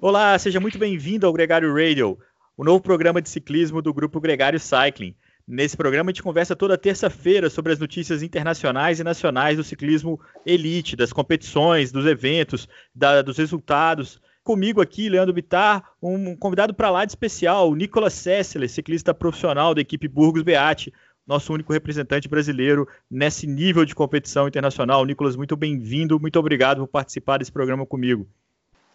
Olá, seja muito bem-vindo ao Gregário Radio, o novo programa de ciclismo do grupo Gregário Cycling. Nesse programa a gente conversa toda terça-feira sobre as notícias internacionais e nacionais do ciclismo elite, das competições, dos eventos, da, dos resultados. Comigo aqui, Leandro Bittar, um convidado para lá de especial, o Nicolas Sessler, ciclista profissional da equipe Burgos Beati, nosso único representante brasileiro nesse nível de competição internacional. Nicolas, muito bem-vindo, muito obrigado por participar desse programa comigo.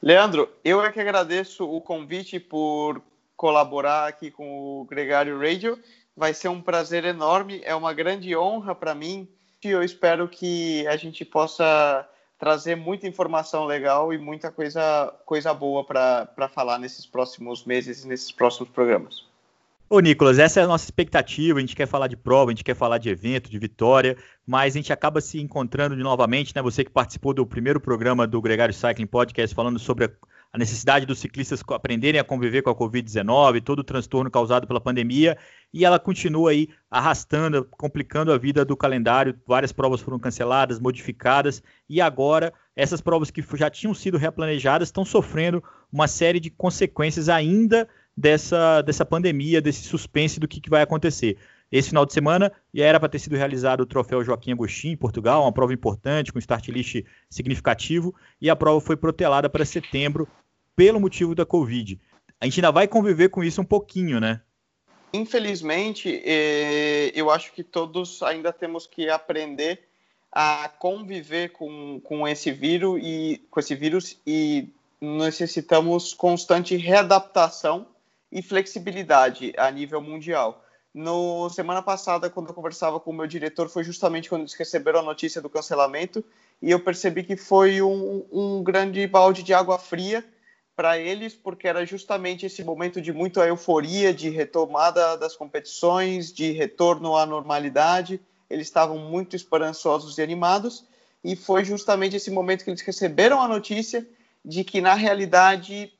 Leandro, eu é que agradeço o convite por colaborar aqui com o Gregário Radio. Vai ser um prazer enorme, é uma grande honra para mim e eu espero que a gente possa trazer muita informação legal e muita coisa, coisa boa para falar nesses próximos meses e nesses próximos programas. Ô, Nicolas, essa é a nossa expectativa. A gente quer falar de prova, a gente quer falar de evento, de vitória, mas a gente acaba se encontrando de novamente, né? Você que participou do primeiro programa do Gregário Cycling Podcast falando sobre a necessidade dos ciclistas aprenderem a conviver com a Covid-19, todo o transtorno causado pela pandemia, e ela continua aí arrastando, complicando a vida do calendário. Várias provas foram canceladas, modificadas, e agora essas provas que já tinham sido replanejadas estão sofrendo uma série de consequências ainda dessa, dessa pandemia, desse suspense do que, que vai acontecer. Esse final de semana era para ter sido realizado o troféu Joaquim Agostinho em Portugal, uma prova importante, com start list significativo, e a prova foi protelada para setembro pelo motivo da Covid. A gente ainda vai conviver com isso um pouquinho, né? Infelizmente, eh, eu acho que todos ainda temos que aprender a conviver com, com esse vírus e com esse vírus e necessitamos constante readaptação e flexibilidade a nível mundial. No semana passada, quando eu conversava com o meu diretor, foi justamente quando eles receberam a notícia do cancelamento e eu percebi que foi um, um grande balde de água fria para eles, porque era justamente esse momento de muita euforia, de retomada das competições, de retorno à normalidade. Eles estavam muito esperançosos e animados, e foi justamente esse momento que eles receberam a notícia de que, na realidade,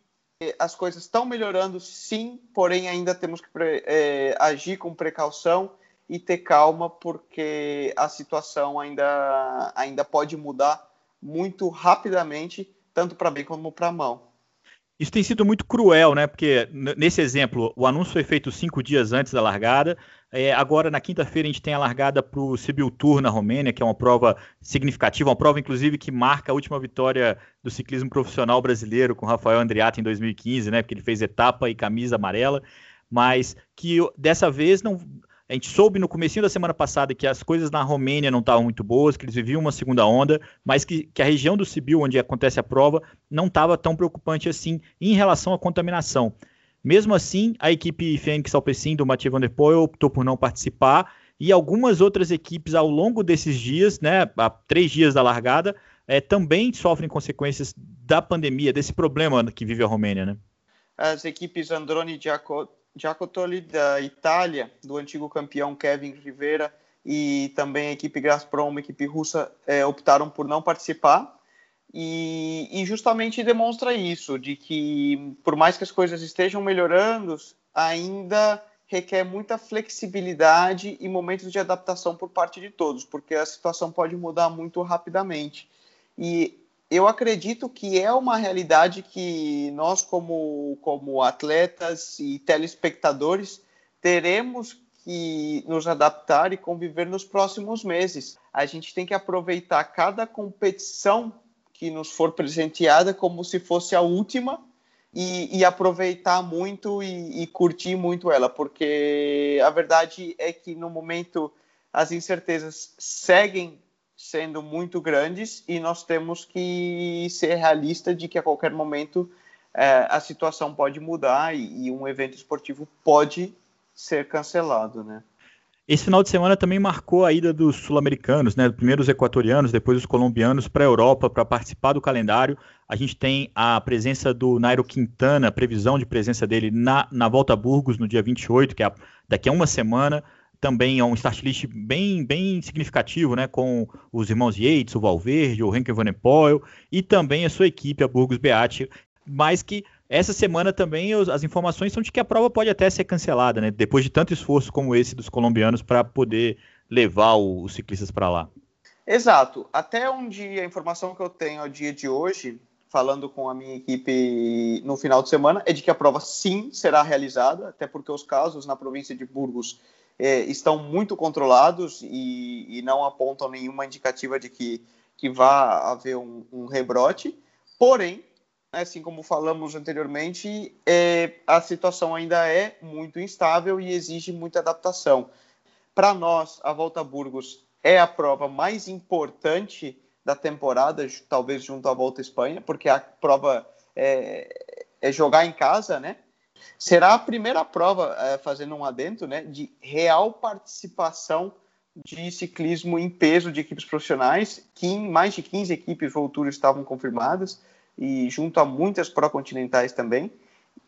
as coisas estão melhorando, sim, porém ainda temos que é, agir com precaução e ter calma, porque a situação ainda, ainda pode mudar muito rapidamente, tanto para bem como para mal. Isso tem sido muito cruel, né? Porque nesse exemplo, o anúncio foi feito cinco dias antes da largada. É, agora, na quinta-feira, a gente tem a largada para o Sibiu Tour na Romênia, que é uma prova significativa, uma prova, inclusive, que marca a última vitória do ciclismo profissional brasileiro com Rafael Andriata em 2015, né? Porque ele fez etapa e camisa amarela, mas que dessa vez não. A gente soube no começo da semana passada que as coisas na Romênia não estavam muito boas, que eles viviam uma segunda onda, mas que, que a região do Sibiu, onde acontece a prova, não estava tão preocupante assim em relação à contaminação. Mesmo assim, a equipe Fênix Alpecin do Mathieu Van Der Poel optou por não participar e algumas outras equipes ao longo desses dias, né, há três dias da largada, é, também sofrem consequências da pandemia, desse problema que vive a Romênia, né? As equipes Androni Giacomo Giacotoli da Itália, do antigo campeão Kevin Rivera e também a equipe Gazprom, uma equipe russa, é, optaram por não participar. E, e, justamente demonstra isso, de que por mais que as coisas estejam melhorando, ainda requer muita flexibilidade e momentos de adaptação por parte de todos, porque a situação pode mudar muito rapidamente. E eu acredito que é uma realidade que nós, como, como atletas e telespectadores, teremos que nos adaptar e conviver nos próximos meses. A gente tem que aproveitar cada competição que nos for presenteada como se fosse a última e, e aproveitar muito e, e curtir muito ela, porque a verdade é que no momento as incertezas seguem sendo muito grandes e nós temos que ser realistas de que a qualquer momento é, a situação pode mudar e, e, um evento esportivo pode ser cancelado, né? Esse final de semana também marcou a ida dos sul-americanos, né? Primeiro os equatorianos, depois os colombianos para a Europa para participar do calendário. A gente tem a presença do Nairo Quintana, previsão de presença dele na, na Volta a Burgos no dia 28, que é daqui a uma semana também é um start list bem, bem significativo, né, com os irmãos Yates, o Valverde, o Henke Van Poel e também a sua equipe, a Burgos Beati, mas que essa semana também as informações são de que a prova pode até ser cancelada, né, depois de tanto esforço como esse dos colombianos para poder levar os ciclistas para lá. Exato. Até onde a informação que eu tenho ao dia de hoje falando com a minha equipe no final de semana, é de que a prova sim será realizada, até porque os casos na província de Burgos é, estão muito controlados e, e, não apontam nenhuma indicativa de que, que vá haver um, um rebrote. Porém, assim como falamos anteriormente, é, a situação ainda é muito instável e exige muita adaptação. Para nós, a Volta a Burgos é a prova mais importante da temporada, talvez junto à Volta à Espanha, porque a prova é, é jogar em casa, né? Será a primeira prova, é, fazendo um adendo, né, de real participação de ciclismo em peso de equipes profissionais, que mais de 15 equipes Voltura estavam confirmadas, e junto a muitas pró-continentais também.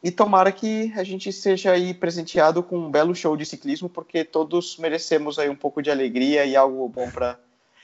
E tomara que a gente seja aí presenteado com um belo show de ciclismo, porque todos merecemos aí um pouco de alegria e algo bom para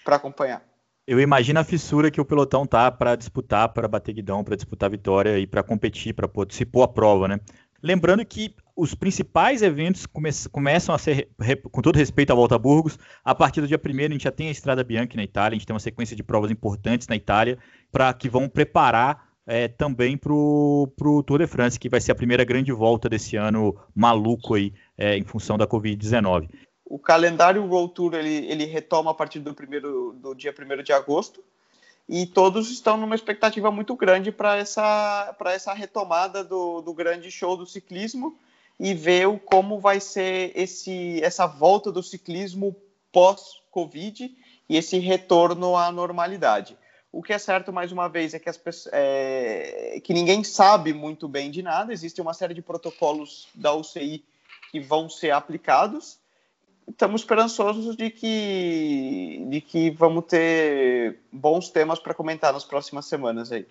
acompanhar. Eu imagino a fissura que o pelotão tá para disputar, para bater guidão, para disputar vitória e para competir, para participar a prova, né? Lembrando que os principais eventos come começam a ser, com todo respeito à Volta a Burgos, a partir do dia 1 a gente já tem a Estrada Bianchi na Itália, a gente tem uma sequência de provas importantes na Itália, para que vão preparar é, também para o Tour de France, que vai ser a primeira grande volta desse ano maluco aí, é, em função da Covid-19. O calendário World Tour ele, ele retoma a partir do, primeiro, do dia 1 de agosto, e todos estão numa expectativa muito grande para essa, essa retomada do, do grande show do ciclismo e ver como vai ser esse, essa volta do ciclismo pós-Covid e esse retorno à normalidade. O que é certo, mais uma vez, é que, as, é, que ninguém sabe muito bem de nada, existe uma série de protocolos da UCI que vão ser aplicados estamos esperançosos de que, de que vamos ter bons temas para comentar nas próximas semanas aí.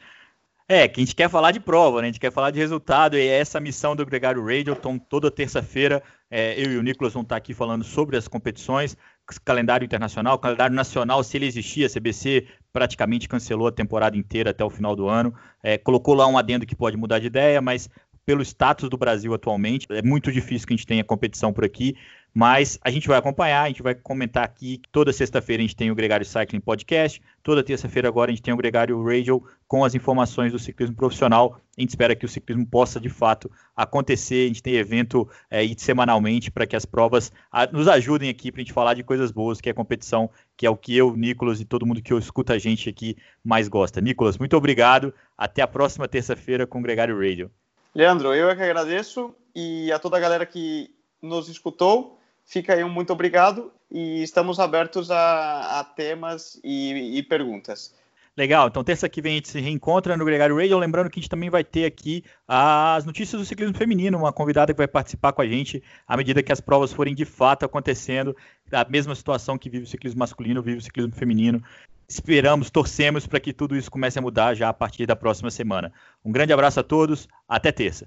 É, que a gente quer falar de prova, né? A gente quer falar de resultado, e é essa missão do Gregário Radio. Toda terça-feira, é, eu e o Nicolas vão estar aqui falando sobre as competições, calendário internacional, calendário nacional, se ele existia, a CBC praticamente cancelou a temporada inteira até o final do ano. É, colocou lá um adendo que pode mudar de ideia, mas pelo status do Brasil atualmente, é muito difícil que a gente tenha competição por aqui. Mas a gente vai acompanhar, a gente vai comentar aqui. Toda sexta-feira a gente tem o Gregário Cycling Podcast. Toda terça-feira agora a gente tem o Gregário Radio com as informações do ciclismo profissional. A gente espera que o ciclismo possa de fato acontecer. A gente tem evento é, semanalmente para que as provas a, nos ajudem aqui para a gente falar de coisas boas, que é competição, que é o que eu, Nicolas e todo mundo que escuta a gente aqui mais gosta. Nicolas, muito obrigado. Até a próxima terça-feira com o Gregário Radio. Leandro, eu é que agradeço e a toda a galera que nos escutou. Fica aí um muito obrigado e estamos abertos a, a temas e, e, perguntas. Legal, então terça que vem a gente se reencontra no Gregário Radio, lembrando que a gente também vai ter aqui as notícias do ciclismo feminino, uma convidada que vai participar com a gente à medida que as provas forem de fato acontecendo, a mesma situação que vive o ciclismo masculino, vive o ciclismo feminino. Esperamos, torcemos para que tudo isso comece a mudar já a partir da próxima semana. Um grande abraço a todos, até terça.